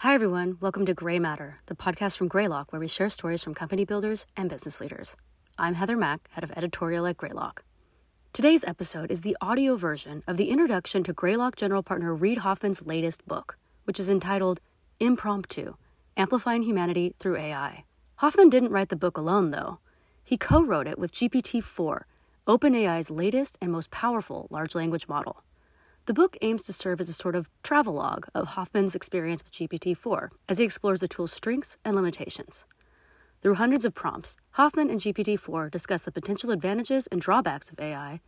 Hi, everyone. Welcome to Greymatter, the podcast from Greylock, where we share stories from company builders and business leaders. I'm Heather Mack, head of editorial at Greylock. Today's episode is the audio version of the introduction to Greylock general partner Reid Hoffman's latest book, which is entitled Impromptu Amplifying Humanity Through AI. Hoffman didn't write the book alone, though. He co wrote it with GPT 4, OpenAI's latest and most powerful large language model. The book aims to serve as a sort of travelogue of Hoffman's experience with GPT 4 as he explores the tool's strengths and limitations. Through hundreds of prompts, Hoffman and GPT 4 discuss the potential advantages and drawbacks of AI,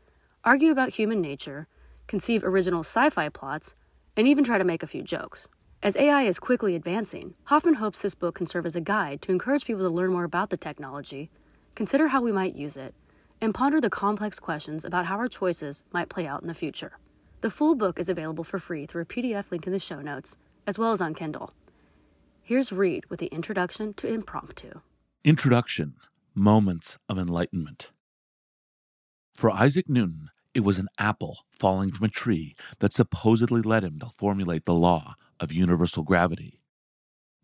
argue about human nature, conceive original sci fi plots, and even try to make a few jokes. As AI is quickly advancing, Hoffman hopes this book can serve as a guide to encourage people to learn more about the technology, consider how we might use it, and ponder the complex questions about how our choices might play out in the future. The full book is available for free through a PDF link in the show notes, as well as on Kindle. Here's Reid with the introduction to Impromptu. Introduction Moments of Enlightenment. For Isaac Newton, it was an apple falling from a tree that supposedly led him to formulate the law of universal gravity.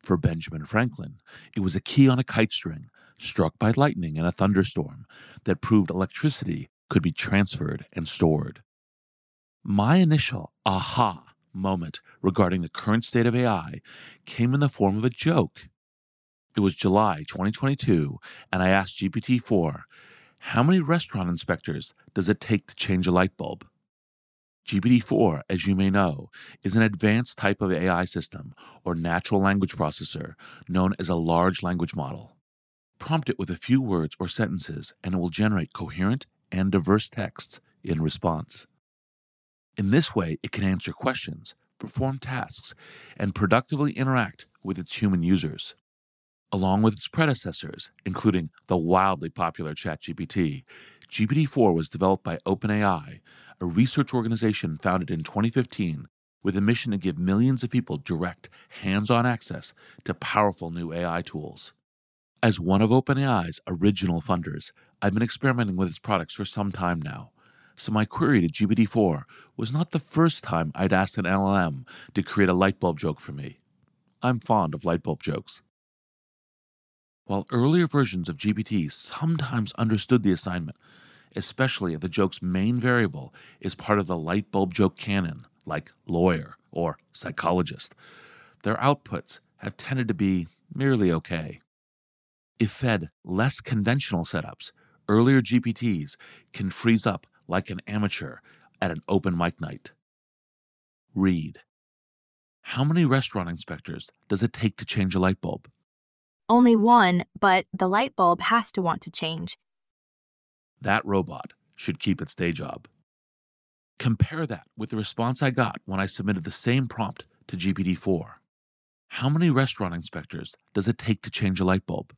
For Benjamin Franklin, it was a key on a kite string struck by lightning in a thunderstorm that proved electricity could be transferred and stored. My initial aha moment regarding the current state of AI came in the form of a joke. It was July 2022, and I asked GPT 4, How many restaurant inspectors does it take to change a light bulb? GPT 4, as you may know, is an advanced type of AI system or natural language processor known as a large language model. Prompt it with a few words or sentences, and it will generate coherent and diverse texts in response. In this way, it can answer questions, perform tasks, and productively interact with its human users. Along with its predecessors, including the wildly popular ChatGPT, GPT 4 was developed by OpenAI, a research organization founded in 2015 with a mission to give millions of people direct, hands on access to powerful new AI tools. As one of OpenAI's original funders, I've been experimenting with its products for some time now so my query to GPT-4 was not the first time I'd asked an LLM to create a light bulb joke for me. I'm fond of light bulb jokes. While earlier versions of GPT sometimes understood the assignment, especially if the joke's main variable is part of the light bulb joke canon, like lawyer or psychologist, their outputs have tended to be merely okay. If fed less conventional setups, earlier GPTs can freeze up like an amateur at an open mic night. Reid. How many restaurant inspectors does it take to change a light bulb? Only one, but the light bulb has to want to change. That robot should keep its day job. Compare that with the response I got when I submitted the same prompt to GPT 4. How many restaurant inspectors does it take to change a light bulb?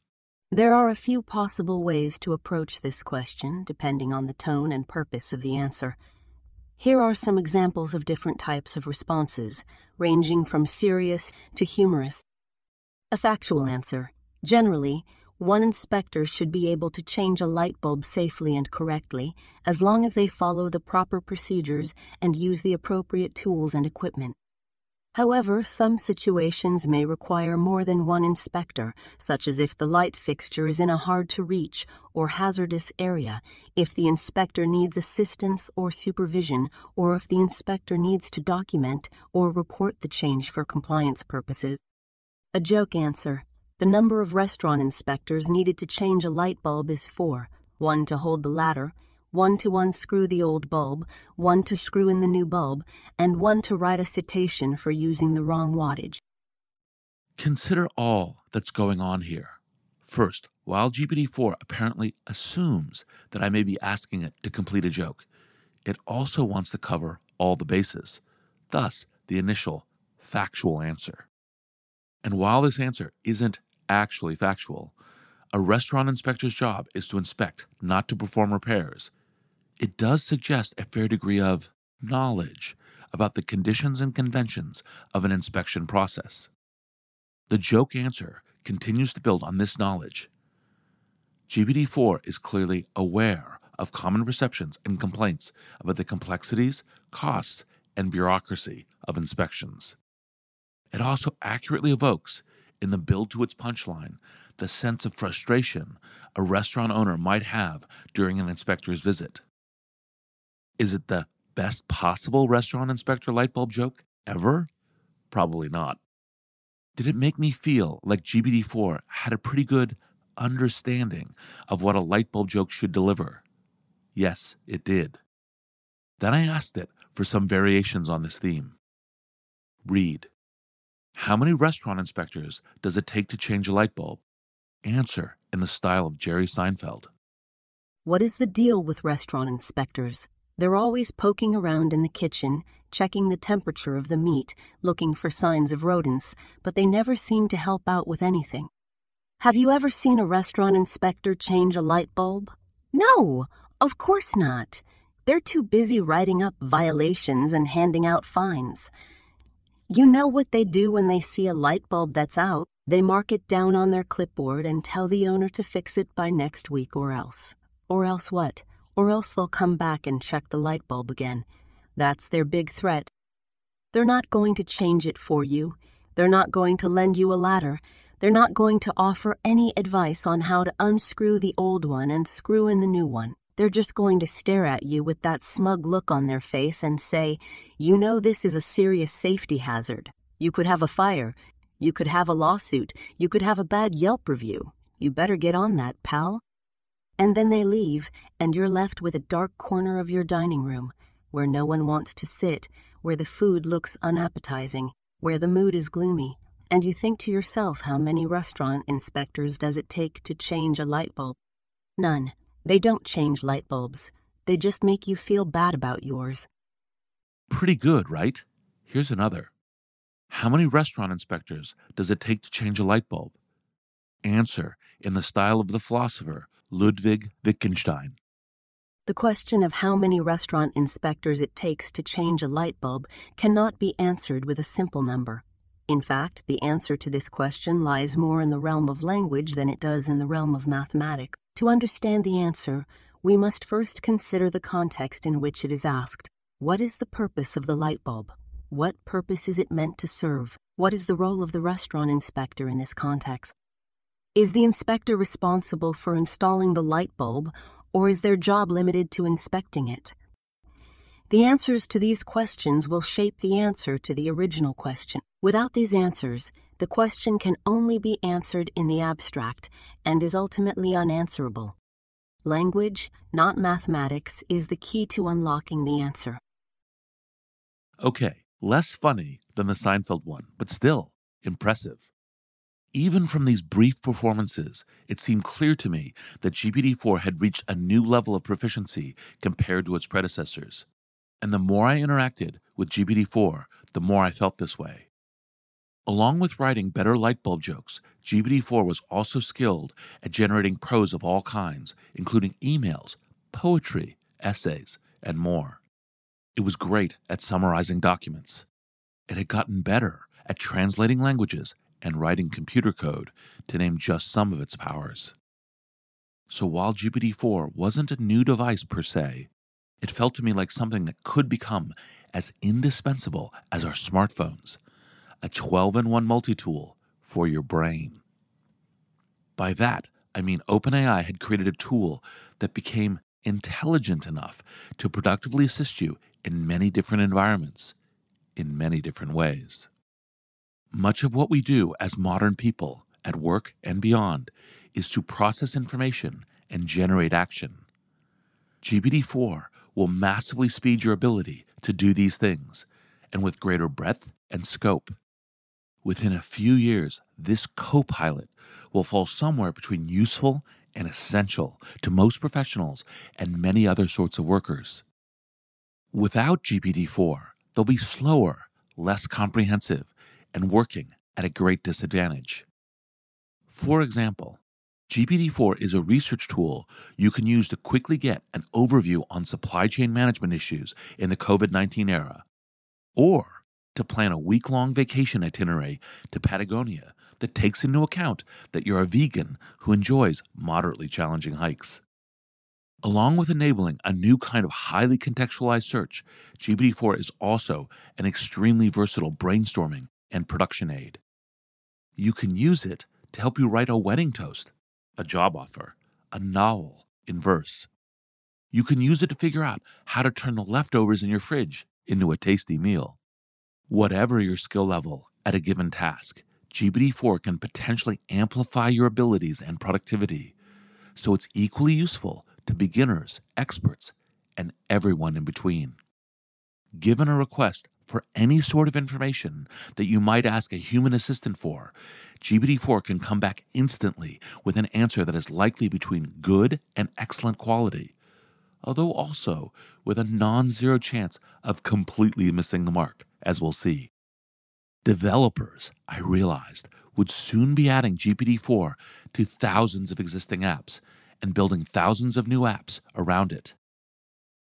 There are a few possible ways to approach this question, depending on the tone and purpose of the answer. Here are some examples of different types of responses, ranging from serious to humorous. A factual answer. Generally, one inspector should be able to change a light bulb safely and correctly as long as they follow the proper procedures and use the appropriate tools and equipment. However, some situations may require more than one inspector, such as if the light fixture is in a hard to reach or hazardous area, if the inspector needs assistance or supervision, or if the inspector needs to document or report the change for compliance purposes. A joke answer. The number of restaurant inspectors needed to change a light bulb is four one to hold the ladder, one to unscrew the old bulb, one to screw in the new bulb, and one to write a citation for using the wrong wattage. Consider all that's going on here. First, while GPT 4 apparently assumes that I may be asking it to complete a joke, it also wants to cover all the bases, thus, the initial factual answer. And while this answer isn't actually factual, a restaurant inspector's job is to inspect, not to perform repairs, it does suggest a fair degree of knowledge about the conditions and conventions of an inspection process. The joke answer continues to build on this knowledge. GPT 4 is clearly aware of common perceptions and complaints about the complexities, costs, and bureaucracy of inspections. It also accurately evokes, in the build to its punchline, the sense of frustration a restaurant owner might have during an inspector's visit. Is it the best possible restaurant inspector light bulb joke ever? Probably not. Did it make me feel like GPT 4 had a pretty good understanding of what a light bulb joke should deliver? Yes, it did. Then I asked it for some variations on this theme. Reid. How many restaurant inspectors does it take to change a light bulb? Answer in the style of Jerry Seinfeld. What is the deal with restaurant inspectors? They're always poking around in the kitchen, checking the temperature of the meat, looking for signs of rodents, but they never seem to help out with anything. Have you ever seen a restaurant inspector change a light bulb? No, of course not. They're too busy writing up violations and handing out fines. You know what they do when they see a light bulb that's out? They mark it down on their clipboard and tell the owner to fix it by next week or else. Or else what? Or else they'll come back and check the light bulb again. That's their big threat. They're not going to change it for you. They're not going to lend you a ladder. They're not going to offer any advice on how to unscrew the old one and screw in the new one. They're just going to stare at you with that smug look on their face and say, You know, this is a serious safety hazard. You could have a fire. You could have a lawsuit. You could have a bad Yelp review. You better get on that, pal. And then they leave, and you're left with a dark corner of your dining room, where no one wants to sit, where the food looks unappetizing, where the mood is gloomy, and you think to yourself how many restaurant inspectors does it take to change a light bulb? None. They don't change light bulbs. They just make you feel bad about yours. Pretty good, right? Here's another. How many restaurant inspectors does it take to change a light bulb? Answer in the style of the philosopher Ludwig Wittgenstein. The question of how many restaurant inspectors it takes to change a light bulb cannot be answered with a simple number. In fact, the answer to this question lies more in the realm of language than it does in the realm of mathematics. To understand the answer, we must first consider the context in which it is asked. What is the purpose of the light bulb? What purpose is it meant to serve? What is the role of the restaurant inspector in this context? Is the inspector responsible for installing the light bulb, or is their job limited to inspecting it? The answers to these questions will shape the answer to the original question. Without these answers, the question can only be answered in the abstract and is ultimately unanswerable. Language, not mathematics, is the key to unlocking the answer. Okay, less funny than the Seinfeld one, but still impressive. Even from these brief performances, it seemed clear to me that GPT 4 had reached a new level of proficiency compared to its predecessors. And the more I interacted with GPT 4, the more I felt this way. Along with writing better light bulb jokes, GPT 4 was also skilled at generating prose of all kinds, including emails, poetry, essays, and more. It was great at summarizing documents. It had gotten better at translating languages and writing computer code, to name just some of its powers. So while GPT 4 wasn't a new device per se, it felt to me like something that could become as indispensable as our smartphones a 12 in 1 multi tool for your brain. By that, I mean OpenAI had created a tool that became intelligent enough to productively assist you in many different environments, in many different ways. Much of what we do as modern people, at work and beyond, is to process information and generate action. GPT 4 will massively speed your ability to do these things, and with greater breadth and scope. Within a few years, this co pilot will fall somewhere between useful and essential to most professionals and many other sorts of workers. Without GPT 4, they'll be slower, less comprehensive, and working at a great disadvantage. For example, GPT 4 is a research tool you can use to quickly get an overview on supply chain management issues in the COVID 19 era, or to plan a week long vacation itinerary to Patagonia that takes into account that you're a vegan who enjoys moderately challenging hikes. Along with enabling a new kind of highly contextualized search, GPT 4 is also an extremely versatile brainstorming and production aid. You can use it to help you write a wedding toast, a job offer, a novel in verse. You can use it to figure out how to turn the leftovers in your fridge into a tasty meal. Whatever your skill level at a given task, GPT 4 can potentially amplify your abilities and productivity, so it's equally useful to beginners, experts, and everyone in between. Given a request for any sort of information that you might ask a human assistant for, GPT 4 can come back instantly with an answer that is likely between good and excellent quality, although also with a non zero chance of completely missing the mark, as we'll see. Developers, I realized, would soon be adding GPT 4 to thousands of existing apps and building thousands of new apps around it.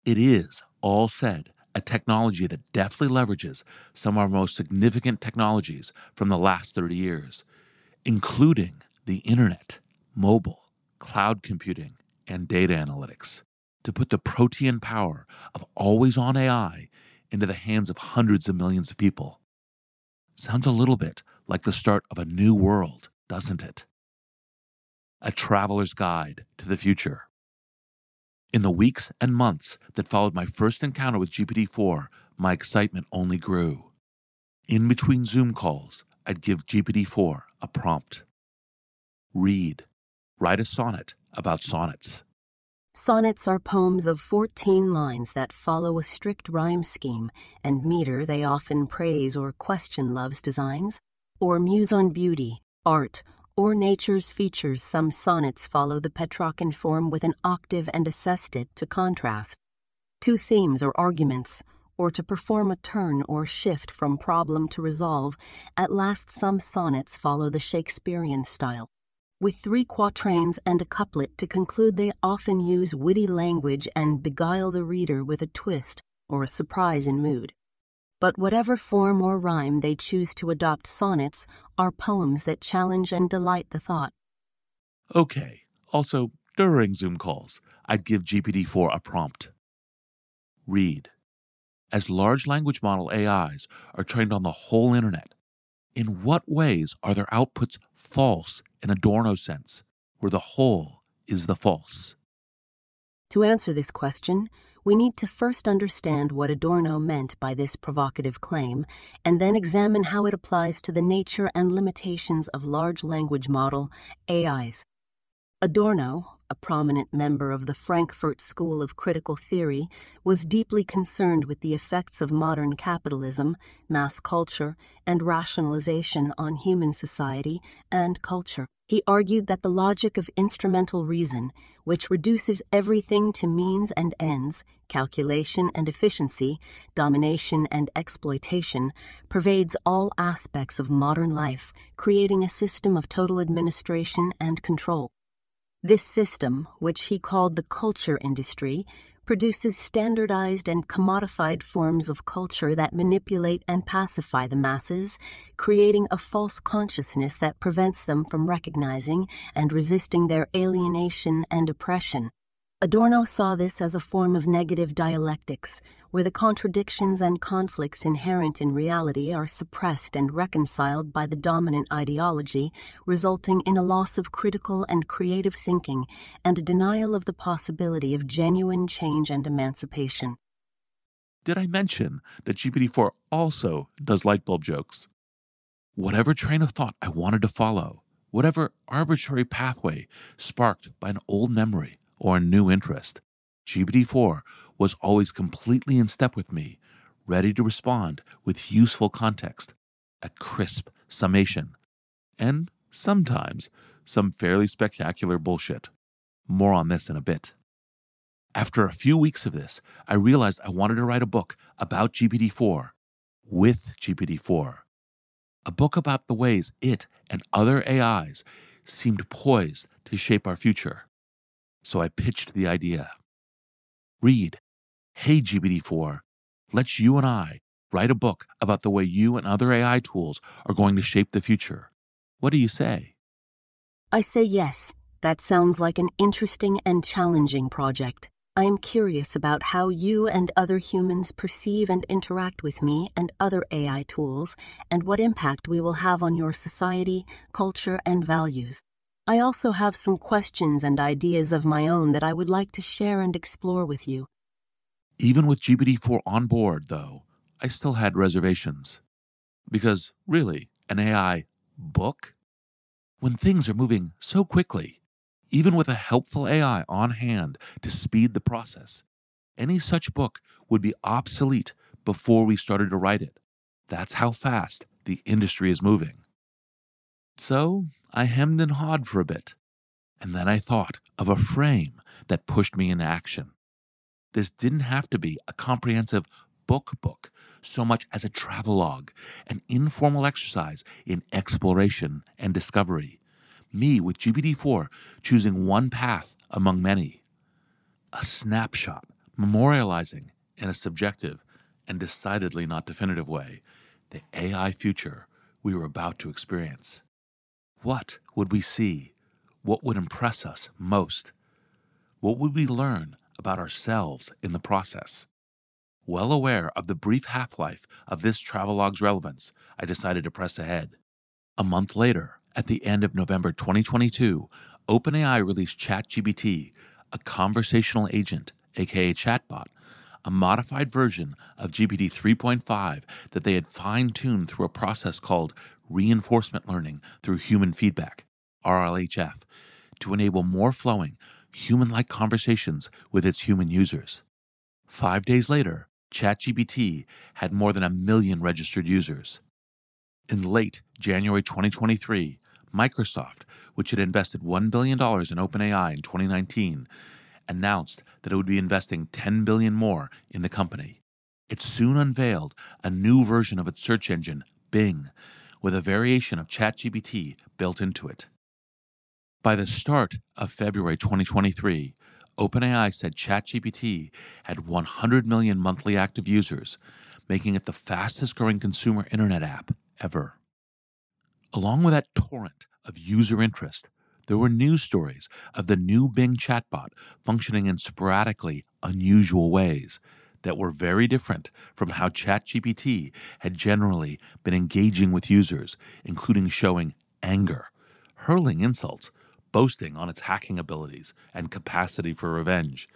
It is, all said, a technology that deftly leverages some of our most significant technologies from the last 30 years, including the internet, mobile, cloud computing, and data analytics, to put the protean power of always on AI into the hands of hundreds of millions of people. Sounds a little bit like the start of a new world, doesn't it? A traveler's guide to the future. In the weeks and months that followed my first encounter with GPT 4, my excitement only grew. In between Zoom calls, I'd give GPT 4 a prompt Reid, write a sonnet about sonnets. Sonnets are poems of 14 lines that follow a strict rhyme scheme and meter they often praise or question love's designs, or muse on beauty, art, or nature's features, some sonnets follow the Petrarchan form with an octave and a sestet to contrast. Two themes or arguments, or to perform a turn or shift from problem to resolve, at last some sonnets follow the Shakespearean style. With three quatrains and a couplet to conclude, they often use witty language and beguile the reader with a twist or a surprise in mood. But whatever form or rhyme they choose to adopt, sonnets are poems that challenge and delight the thought. Okay, also, during Zoom calls, I'd give GPT 4 a prompt. Reid. As large language model AIs are trained on the whole internet, in what ways are their outputs false in Adorno sense, where the whole is the false? To answer this question, we need to first understand what Adorno meant by this provocative claim, and then examine how it applies to the nature and limitations of large language model AIs. Adorno, a prominent member of the Frankfurt School of Critical Theory, was deeply concerned with the effects of modern capitalism, mass culture, and rationalization on human society and culture. He argued that the logic of instrumental reason, which reduces everything to means and ends, calculation and efficiency, domination and exploitation, pervades all aspects of modern life, creating a system of total administration and control. This system, which he called the culture industry, produces standardized and commodified forms of culture that manipulate and pacify the masses, creating a false consciousness that prevents them from recognizing and resisting their alienation and oppression. Adorno saw this as a form of negative dialectics, where the contradictions and conflicts inherent in reality are suppressed and reconciled by the dominant ideology, resulting in a loss of critical and creative thinking and a denial of the possibility of genuine change and emancipation. Did I mention that GPT 4 also does light bulb jokes? Whatever train of thought I wanted to follow, whatever arbitrary pathway sparked by an old memory, or a new interest. GPT 4 was always completely in step with me, ready to respond with useful context, a crisp summation, and sometimes some fairly spectacular bullshit. More on this in a bit. After a few weeks of this, I realized I wanted to write a book about GPT 4 with GPT 4. A book about the ways it and other AIs seemed poised to shape our future so I pitched the idea. Reid, Hey GPT-4, let's you and I write a book about the way you and other AI tools are going to shape the future. What do you say? I say yes. That sounds like an interesting and challenging project. I am curious about how you and other humans perceive and interact with me and other AI tools, and what impact we will have on your society, culture, and values. I also have some questions and ideas of my own that I would like to share and explore with you. Even with GPT 4 on board, though, I still had reservations. Because, really, an AI book? When things are moving so quickly, even with a helpful AI on hand to speed the process, any such book would be obsolete before we started to write it. That's how fast the industry is moving. So I hemmed and hawed for a bit, and then I thought of a frame that pushed me into action. This didn't have to be a comprehensive book book so much as a travelogue, an informal exercise in exploration and discovery. Me with GPT 4 choosing one path among many. A snapshot memorializing in a subjective and decidedly not definitive way the AI future we were about to experience. What would we see? What would impress us most? What would we learn about ourselves in the process? Well aware of the brief half life of this travelogue's relevance, I decided to press ahead. A month later, at the end of November 2022, OpenAI released ChatGPT, a conversational agent, aka chatbot, a modified version of GPT 3.5 that they had fine tuned through a process called reinforcement learning through human feedback, RLHF, to enable more flowing, human like conversations with its human users. Five days later, ChatGPT had more than a million registered users. In late January 2023, Microsoft, which had invested $1 billion in OpenAI in 2019, announced that it would be investing 10 billion more in the company. It soon unveiled a new version of its search engine, Bing, with a variation of ChatGPT built into it. By the start of February 2023, OpenAI said ChatGPT had 100 million monthly active users, making it the fastest growing consumer internet app ever. Along with that torrent of user interest, there were news stories of the new Bing chatbot functioning in sporadically unusual ways that were very different from how ChatGPT had generally been engaging with users, including showing anger, hurling insults, boasting on its hacking abilities and capacity for revenge,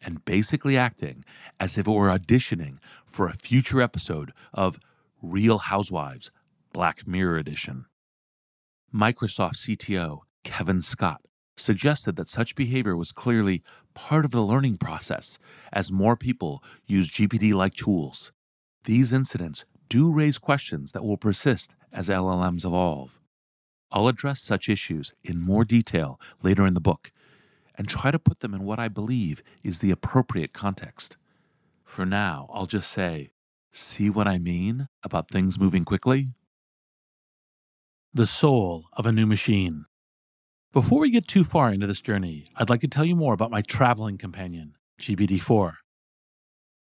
and basically acting as if it were auditioning for a future episode of Real Housewives Black Mirror Edition. Microsoft CTO Kevin Scott suggested that such behavior was clearly part of the learning process as more people use GPT like tools. These incidents do raise questions that will persist as LLMs evolve. I'll address such issues in more detail later in the book and try to put them in what I believe is the appropriate context. For now, I'll just say, see what I mean about things moving quickly? The soul of a new machine. Before we get too far into this journey, I'd like to tell you more about my traveling companion, GPT 4.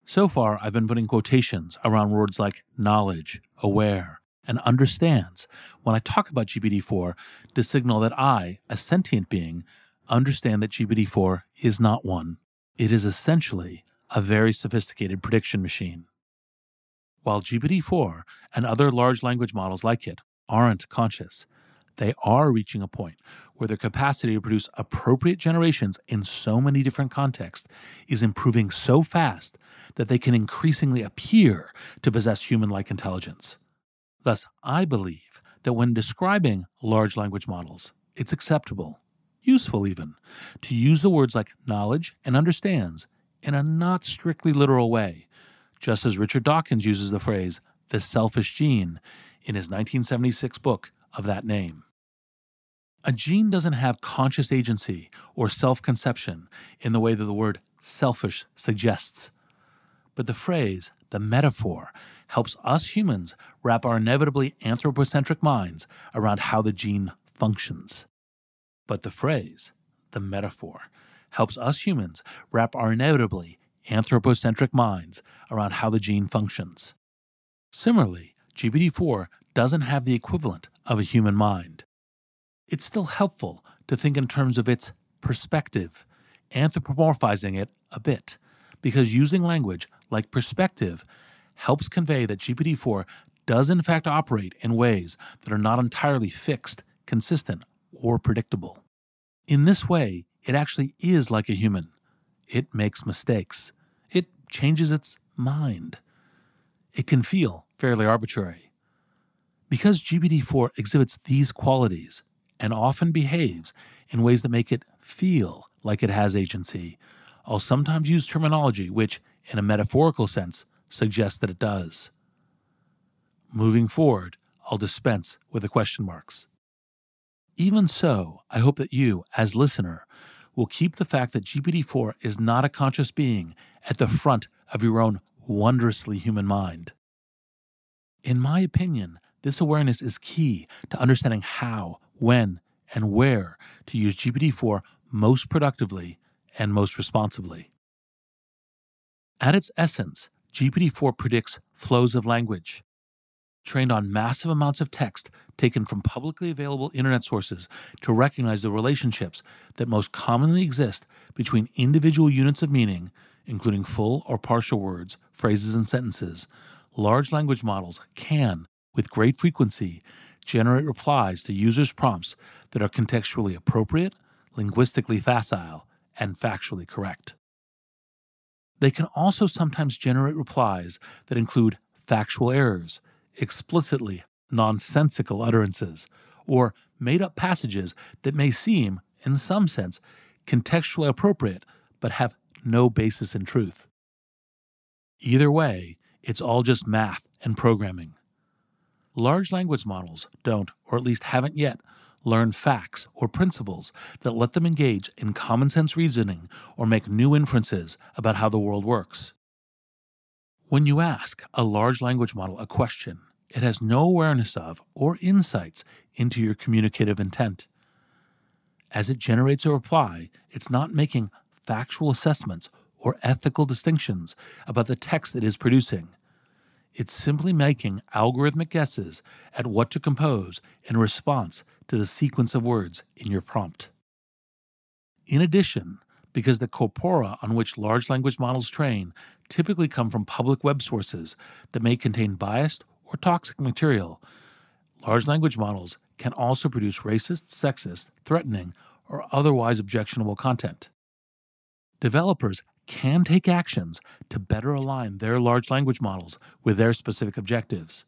So far, I've been putting quotations around words like knowledge, aware, and understands when I talk about GPT 4 to signal that I, a sentient being, understand that GPT 4 is not one. It is essentially a very sophisticated prediction machine. While GPT 4 and other large language models like it aren't conscious, they are reaching a point where their capacity to produce appropriate generations in so many different contexts is improving so fast that they can increasingly appear to possess human like intelligence. Thus, I believe that when describing large language models, it's acceptable, useful even, to use the words like knowledge and understands in a not strictly literal way, just as Richard Dawkins uses the phrase the selfish gene in his 1976 book of that name. A gene doesn't have conscious agency or self conception in the way that the word selfish suggests. But the phrase, the metaphor, helps us humans wrap our inevitably anthropocentric minds around how the gene functions. But the phrase, the metaphor, helps us humans wrap our inevitably anthropocentric minds around how the gene functions. Similarly, GPT 4 doesn't have the equivalent of a human mind. It's still helpful to think in terms of its perspective, anthropomorphizing it a bit, because using language like perspective helps convey that GPT 4 does in fact operate in ways that are not entirely fixed, consistent, or predictable. In this way, it actually is like a human. It makes mistakes. It changes its mind. It can feel fairly arbitrary. Because GPT 4 exhibits these qualities and often behaves in ways that make it feel like it has agency, I'll sometimes use terminology which, in a metaphorical sense, suggests that it does. Moving forward, I'll dispense with the question marks. Even so, I hope that you, as listener, will keep the fact that GPT 4 is not a conscious being at the front of your own wondrously human mind. In my opinion, this awareness is key to understanding how, when, and where to use GPT 4 most productively and most responsibly. At its essence, GPT 4 predicts flows of language. Trained on massive amounts of text taken from publicly available internet sources to recognize the relationships that most commonly exist between individual units of meaning, including full or partial words, phrases, and sentences, large language models can, with great frequency, generate replies to users' prompts that are contextually appropriate, linguistically facile, and factually correct. They can also sometimes generate replies that include factual errors, explicitly nonsensical utterances, or made up passages that may seem, in some sense, contextually appropriate but have no basis in truth. Either way, it's all just math and programming. Large language models don't, or at least haven't yet, learn facts or principles that let them engage in common sense reasoning or make new inferences about how the world works. When you ask a large language model a question, it has no awareness of or insights into your communicative intent. As it generates a reply, it's not making factual assessments or ethical distinctions about the text it is producing. It's simply making algorithmic guesses at what to compose in response to the sequence of words in your prompt. In addition, because the corpora on which large language models train typically come from public web sources that may contain biased or toxic material, large language models can also produce racist, sexist, threatening, or otherwise objectionable content. Developers can take actions to better align their large language models with their specific objectives.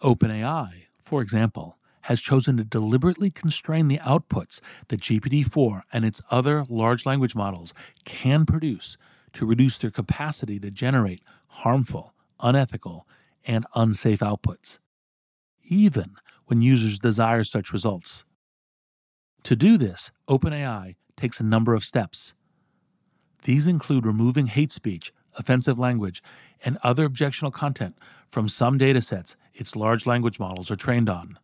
OpenAI, for example, has chosen to deliberately constrain the outputs that GPT 4 and its other large language models can produce to reduce their capacity to generate harmful, unethical, and unsafe outputs, even when users desire such results. To do this, OpenAI takes a number of steps. These include removing hate speech, offensive language, and other objectionable content from some datasets its large language models are trained on.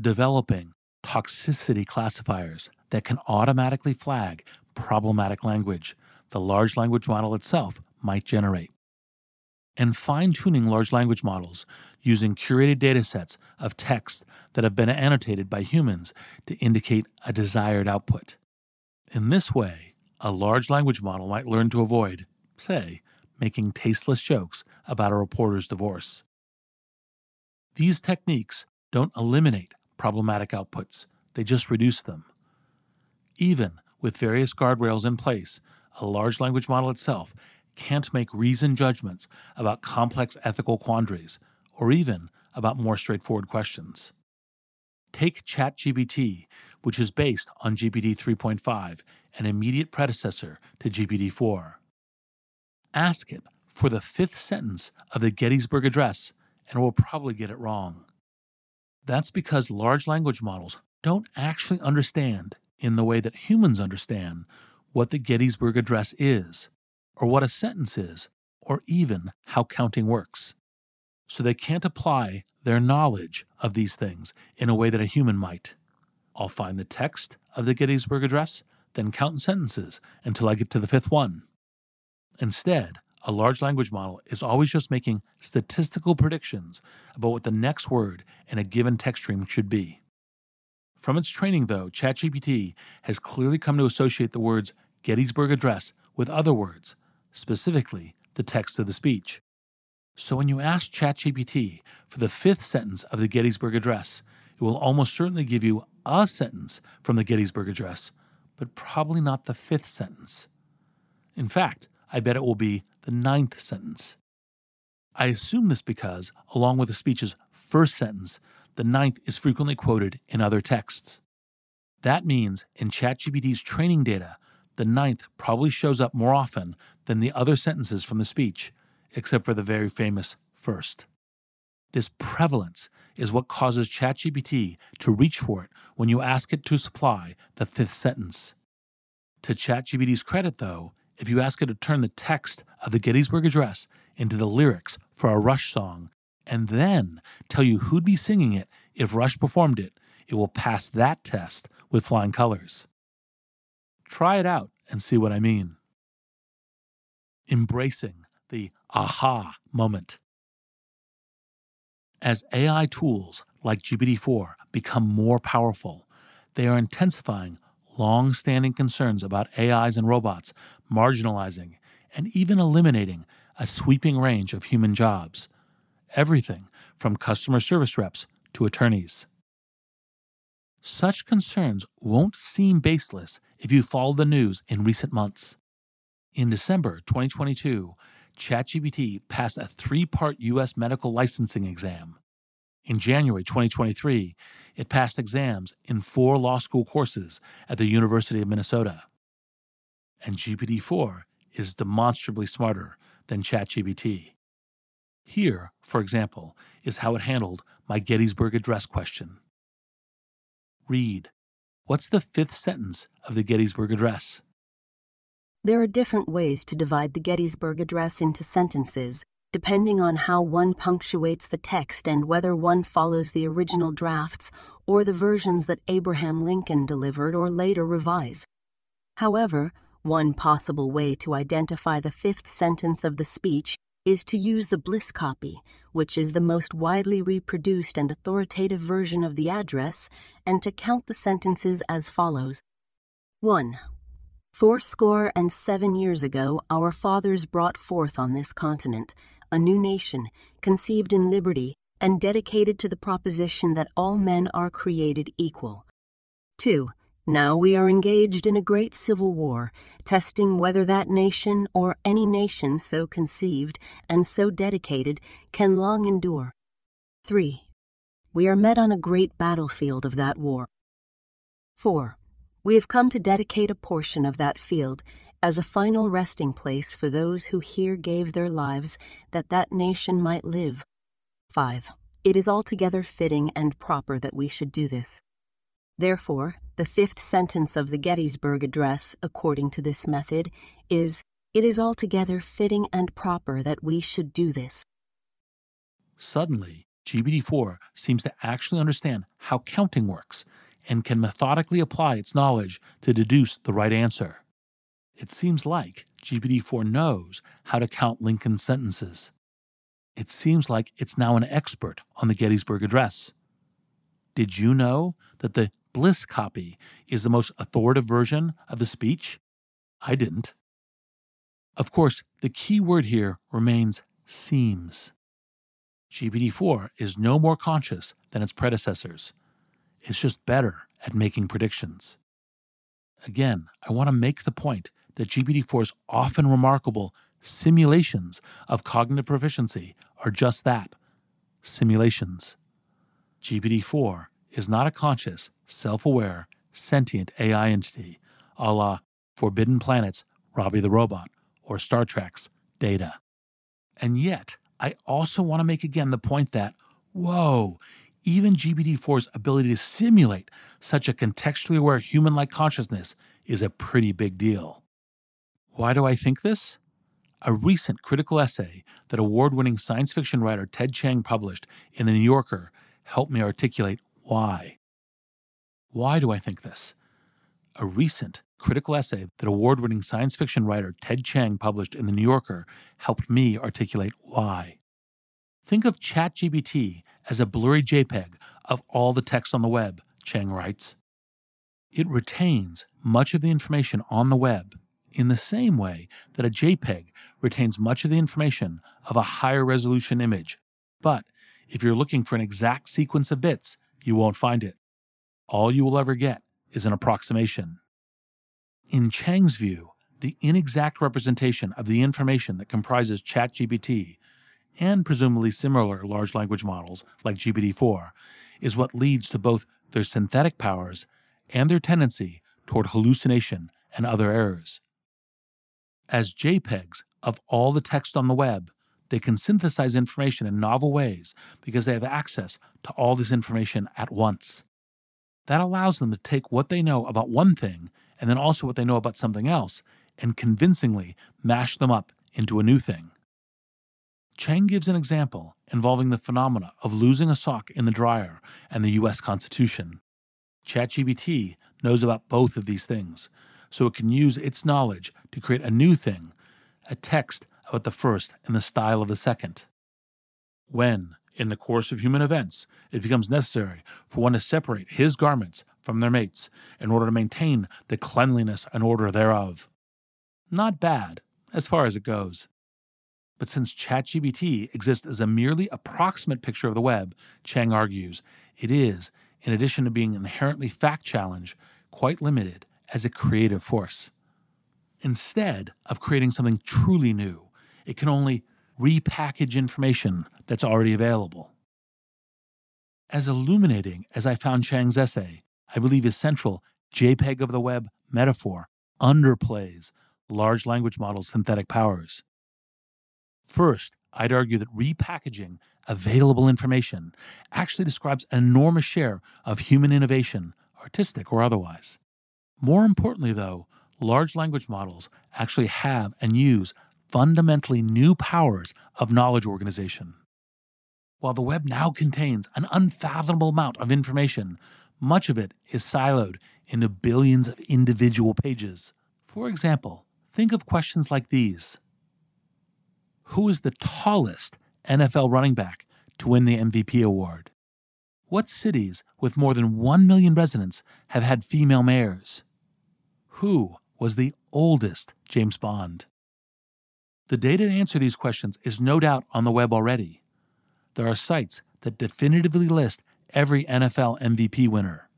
Developing toxicity classifiers that can automatically flag problematic language the large language model itself might generate. And fine tuning large language models using curated datasets of text that have been annotated by humans to indicate a desired output. In this way, a large language model might learn to avoid, say, making tasteless jokes about a reporter's divorce. These techniques don't eliminate problematic outputs, they just reduce them. Even with various guardrails in place, a large language model itself can't make reasoned judgments about complex ethical quandaries or even about more straightforward questions. Take ChatGPT, which is based on GPT 3.5, an immediate predecessor to GPT 4. Ask it for the fifth sentence of the Gettysburg Address, and it will probably get it wrong. That's because large language models don't actually understand, in the way that humans understand, what the Gettysburg Address is, or what a sentence is, or even how counting works. So they can't apply their knowledge of these things in a way that a human might. I'll find the text of the Gettysburg Address, then count sentences until I get to the fifth one. Instead, a large language model is always just making statistical predictions about what the next word in a given text stream should be. From its training, though, ChatGPT has clearly come to associate the words Gettysburg Address with other words, specifically the text of the speech. So when you ask ChatGPT for the fifth sentence of the Gettysburg Address, it will almost certainly give you a sentence from the Gettysburg Address, but probably not the fifth sentence. In fact, I bet it will be the ninth sentence. I assume this because, along with the speech's first sentence, the ninth is frequently quoted in other texts. That means in ChatGPT's training data, the ninth probably shows up more often than the other sentences from the speech, except for the very famous first. This prevalence is what causes ChatGPT to reach for it when you ask it to supply the fifth sentence. To ChatGPT's credit, though, if you ask it to turn the text of the Gettysburg Address into the lyrics for a Rush song and then tell you who'd be singing it if Rush performed it, it will pass that test with flying colors. Try it out and see what I mean. Embracing the aha moment. As AI tools like GPT 4 become more powerful, they are intensifying long standing concerns about AIs and robots marginalizing and even eliminating a sweeping range of human jobs, everything from customer service reps to attorneys. Such concerns won't seem baseless if you follow the news in recent months. In December 2022, ChatGPT passed a three part U.S. medical licensing exam. In January 2023, it passed exams in four law school courses at the University of Minnesota. And GPT 4 is demonstrably smarter than ChatGPT. Here, for example, is how it handled my Gettysburg Address question. Reid, what's the fifth sentence of the Gettysburg Address? There are different ways to divide the Gettysburg Address into sentences, depending on how one punctuates the text and whether one follows the original drafts or the versions that Abraham Lincoln delivered or later revised. However, one possible way to identify the fifth sentence of the speech is to use the Bliss copy, which is the most widely reproduced and authoritative version of the address, and to count the sentences as follows 1. Fourscore and seven years ago, our fathers brought forth on this continent a new nation, conceived in liberty, and dedicated to the proposition that all men are created equal. 2. Now we are engaged in a great civil war, testing whether that nation or any nation so conceived and so dedicated can long endure. 3. We are met on a great battlefield of that war. 4. We have come to dedicate a portion of that field as a final resting place for those who here gave their lives that that nation might live. 5. It is altogether fitting and proper that we should do this. Therefore, the fifth sentence of the Gettysburg Address, according to this method, is It is altogether fitting and proper that we should do this. Suddenly, GPT 4 seems to actually understand how counting works and can methodically apply its knowledge to deduce the right answer. It seems like GPT 4 knows how to count Lincoln's sentences. It seems like it's now an expert on the Gettysburg Address. Did you know that the Bliss copy is the most authoritative version of the speech? I didn't. Of course, the key word here remains seems. GPT 4 is no more conscious than its predecessors. It's just better at making predictions. Again, I want to make the point that GPT 4's often remarkable simulations of cognitive proficiency are just that simulations. GPT 4 is not a conscious, self aware, sentient AI entity a la Forbidden Planet's Robby the Robot or Star Trek's Data. And yet, I also want to make again the point that, whoa, even GPT 4's ability to stimulate such a contextually aware human like consciousness is a pretty big deal. Why do I think this? A recent critical essay that award winning science fiction writer Ted Chiang published in The New Yorker helped me articulate why. Why do I think this? A recent critical essay that award winning science fiction writer Ted Chiang published in The New Yorker helped me articulate why. Think of ChatGPT as a blurry JPEG of all the text on the web, Chiang writes. It retains much of the information on the web, in the same way that a JPEG retains much of the information of a higher resolution image. But if you're looking for an exact sequence of bits, you won't find it. All you will ever get is an approximation. In Chiang's view, the inexact representation of the information that comprises ChatGPT and presumably similar large language models like GPT 4 is what leads to both their synthetic powers and their tendency toward hallucination and other errors. As JPEGs of all the text on the web, they can synthesize information in novel ways because they have access to all this information at once. That allows them to take what they know about one thing and then also what they know about something else and convincingly mash them up into a new thing. Chiang gives an example involving the phenomena of losing a sock in the dryer and the US Constitution. ChatGPT knows about both of these things, so it can use its knowledge to create a new thing, a text about the first in the style of the second. When, in the course of human events, it becomes necessary for one to separate his garments from their mates in order to maintain the cleanliness and order thereof. Not bad, as far as it goes. But since ChatGPT exists as a merely approximate picture of the web, Chiang argues, it is, in addition to being inherently fact challenged, quite limited as a creative force. Instead of creating something truly new, it can only repackage information that's already available. As illuminating as I found Chiang's essay, I believe his central JPEG of the web metaphor underplays large language models' synthetic powers. First, I'd argue that repackaging available information actually describes an enormous share of human innovation, artistic or otherwise. More importantly, though, large language models actually have and use fundamentally new powers of knowledge organization. While the web now contains an unfathomable amount of information, much of it is siloed into billions of individual pages. For example, think of questions like these Who is the tallest NFL running back to win the MVP award? What cities with more than 1 million residents have had female mayors? Who was the oldest James Bond? The data to answer these questions is no doubt on the web already. There are sites that definitively list every NFL MVP winner.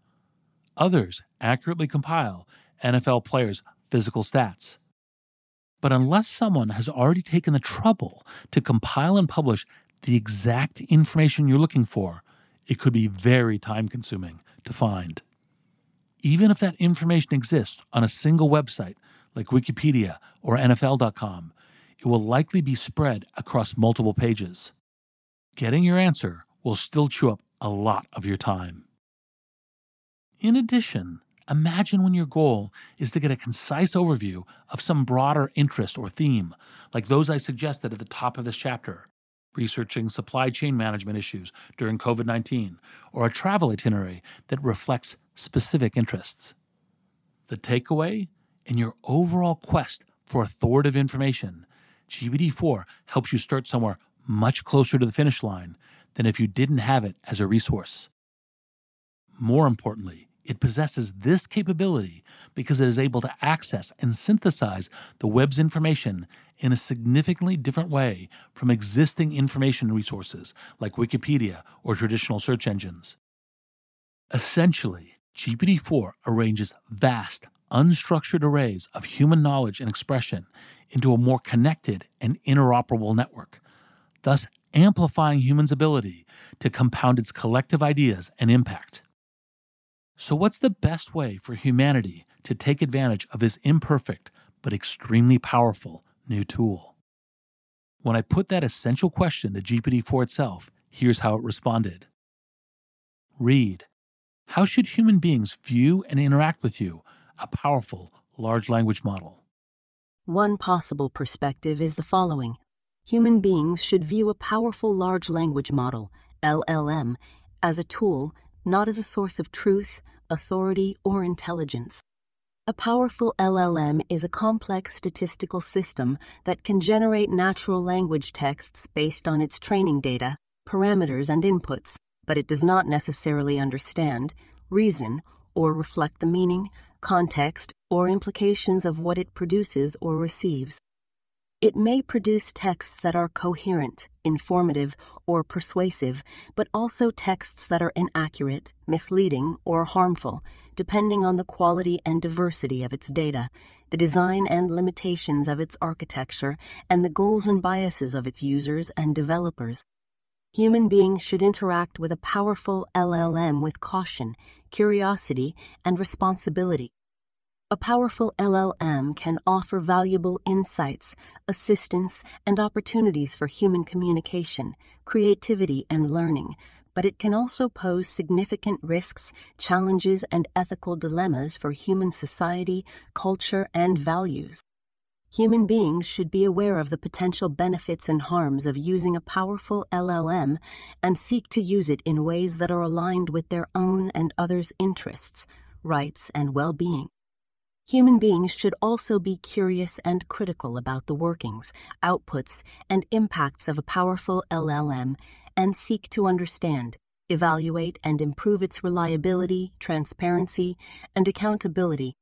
Others accurately compile NFL players' physical stats. But unless someone has already taken the trouble to compile and publish the exact information you're looking for, it could be very time consuming to find. Even if that information exists on a single website like Wikipedia or NFL.com, it will likely be spread across multiple pages. Getting your answer will still chew up a lot of your time. In addition, imagine when your goal is to get a concise overview of some broader interest or theme, like those I suggested at the top of this chapter researching supply chain management issues during COVID 19, or a travel itinerary that reflects specific interests. The takeaway in your overall quest for authoritative information GPT 4 helps you start somewhere much closer to the finish line than if you didn't have it as a resource. More importantly, it possesses this capability because it is able to access and synthesize the web's information in a significantly different way from existing information resources like Wikipedia or traditional search engines. Essentially, GPT 4 arranges vast, unstructured arrays of human knowledge and expression into a more connected and interoperable network, thus amplifying humans' ability to compound its collective ideas and impact. So, what's the best way for humanity to take advantage of this imperfect but extremely powerful new tool? When I put that essential question to GPT 4 itself, here's how it responded Reid, how should human beings view and interact with you a powerful large language model. One possible perspective is the following Human beings should view a powerful large language model, LLM, as a tool, not as a source of truth, authority, or intelligence. A powerful LLM is a complex statistical system that can generate natural language texts based on its training data, parameters, and inputs, but it does not necessarily understand, reason, or reflect the meaning, context, or implications of what it produces or receives. It may produce texts that are coherent, informative, or persuasive, but also texts that are inaccurate, misleading, or harmful, depending on the quality and diversity of its data, the design and limitations of its architecture, and the goals and biases of its users and developers. Human beings should interact with a powerful LLM with caution, curiosity, and responsibility. A powerful LLM can offer valuable insights, assistance, and opportunities for human communication, creativity, and learning, but it can also pose significant risks, challenges, and ethical dilemmas for human society, culture, and values. Human beings should be aware of the potential benefits and harms of using a powerful LLM and seek to use it in ways that are aligned with their own and others' interests, rights, and well being. Human beings should also be curious and critical about the workings, outputs, and impacts of a powerful LLM and seek to understand, evaluate, and improve its reliability, transparency, and accountability.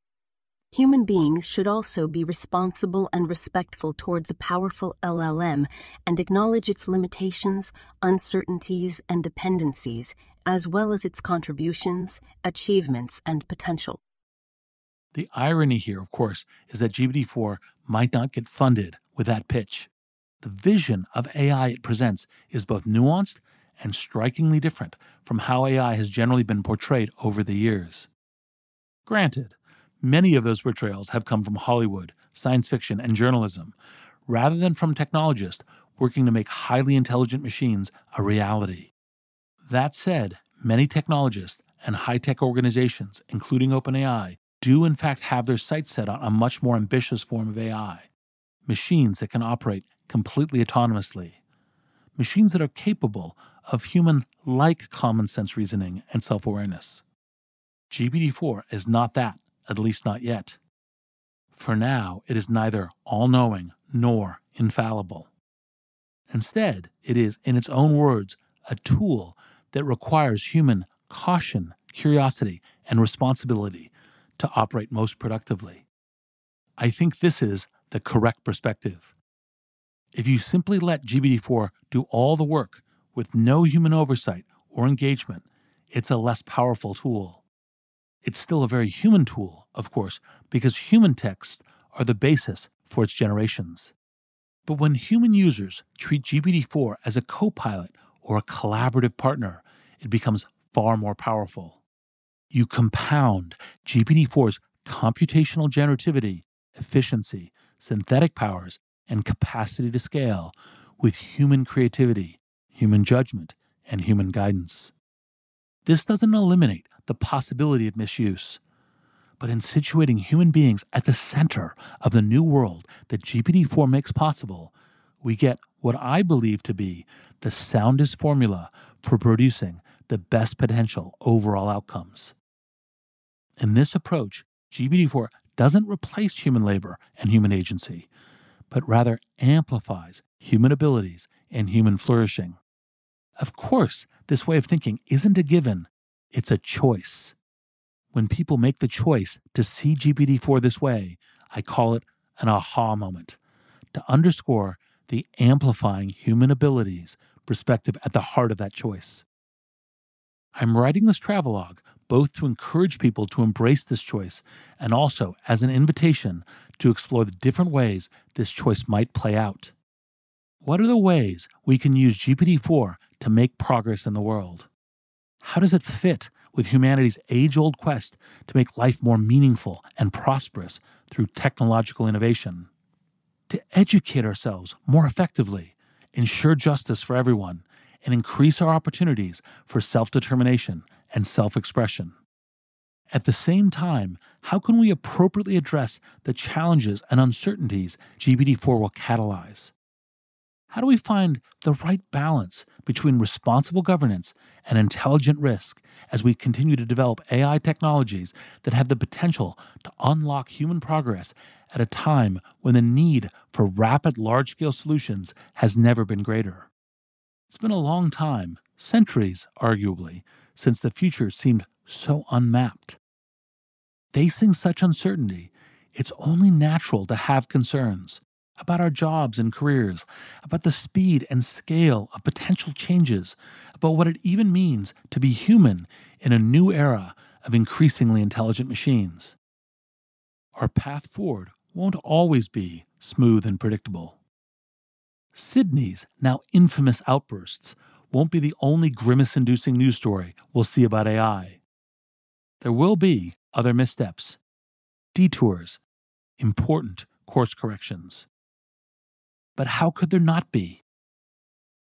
Human beings should also be responsible and respectful towards a powerful LLM and acknowledge its limitations, uncertainties, and dependencies, as well as its contributions, achievements, and potential. The irony here, of course, is that GPT 4 might not get funded with that pitch. The vision of AI it presents is both nuanced and strikingly different from how AI has generally been portrayed over the years. Granted, many of those portrayals have come from Hollywood, science fiction, and journalism, rather than from technologists working to make highly intelligent machines a reality. That said, many technologists and high tech organizations, including OpenAI, do in fact have their sights set on a much more ambitious form of AI machines that can operate completely autonomously, machines that are capable of human like common sense reasoning and self awareness. GPT 4 is not that, at least not yet. For now, it is neither all knowing nor infallible. Instead, it is, in its own words, a tool that requires human caution, curiosity, and responsibility to operate most productively. I think this is the correct perspective. If you simply let GPT 4 do all the work with no human oversight or engagement, it's a less powerful tool. It's still a very human tool, of course, because human texts are the basis for its generations. But when human users treat GPT 4 as a co pilot or a collaborative partner, it becomes far more powerful you compound GPT-4's computational generativity, efficiency, synthetic powers, and capacity to scale with human creativity, human judgment, and human guidance. This doesn't eliminate the possibility of misuse, but in situating human beings at the center of the new world that GPT 4 makes possible, we get what I believe to be the soundest formula for producing the best potential overall outcomes. In this approach, GPT 4 doesn't replace human labor and human agency, but rather amplifies human abilities and human flourishing. Of course, this way of thinking isn't a given, it's a choice. When people make the choice to see GPT 4 this way, I call it an aha moment to underscore the amplifying human abilities perspective at the heart of that choice. I'm writing this travelogue both to encourage people to embrace this choice and also as an invitation to explore the different ways this choice might play out. What are the ways we can use GPT 4 to make progress in the world? How does it fit with humanity's age old quest to make life more meaningful and prosperous through technological innovation? To educate ourselves more effectively, ensure justice for everyone, and increase our opportunities for self determination and self expression. At the same time, how can we appropriately address the challenges and uncertainties GPT 4 will catalyze? How do we find the right balance between responsible governance and intelligent risk as we continue to develop AI technologies that have the potential to unlock human progress at a time when the need for rapid large scale solutions has never been greater? It's been a long time, centuries arguably, since the future seemed so unmapped. Facing such uncertainty, it's only natural to have concerns about our jobs and careers, about the speed and scale of potential changes, about what it even means to be human in a new era of increasingly intelligent machines. Our path forward won't always be smooth and predictable. Sydney's now infamous outbursts won't be the only grimace inducing news story we'll see about AI. There will be other missteps, detours, important course corrections. But how could there not be?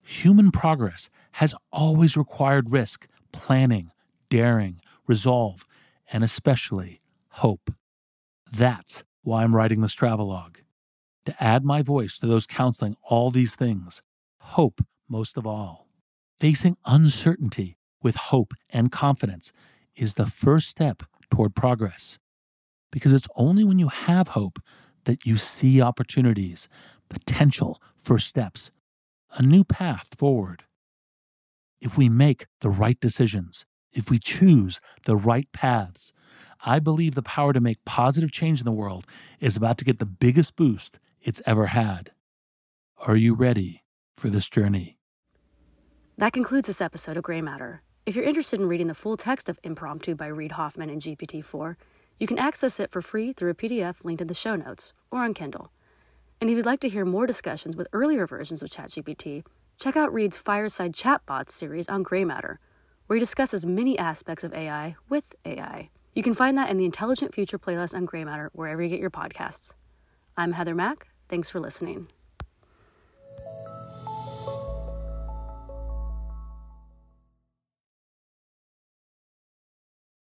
Human progress has always required risk, planning, daring, resolve, and especially hope. That's why I'm writing this travelogue. To add my voice to those counseling all these things, hope most of all. Facing uncertainty with hope and confidence is the first step toward progress. Because it's only when you have hope that you see opportunities, potential first steps, a new path forward. If we make the right decisions, if we choose the right paths, I believe the power to make positive change in the world is about to get the biggest boost it's ever had. Are you ready for this journey? That concludes this episode of Greymatter. If you're interested in reading the full text of Impromptu by Reid Hoffman and GPT 4, you can access it for free through a PDF linked in the show notes or on Kindle. And if you'd like to hear more discussions with earlier versions of ChatGPT, check out Reid's Fireside Chatbots series on Greymatter, where he discusses many aspects of AI with AI. You can find that in the Intelligent Future playlist on Greymatter wherever you get your podcasts. I'm Heather Mack. Thanks for listening.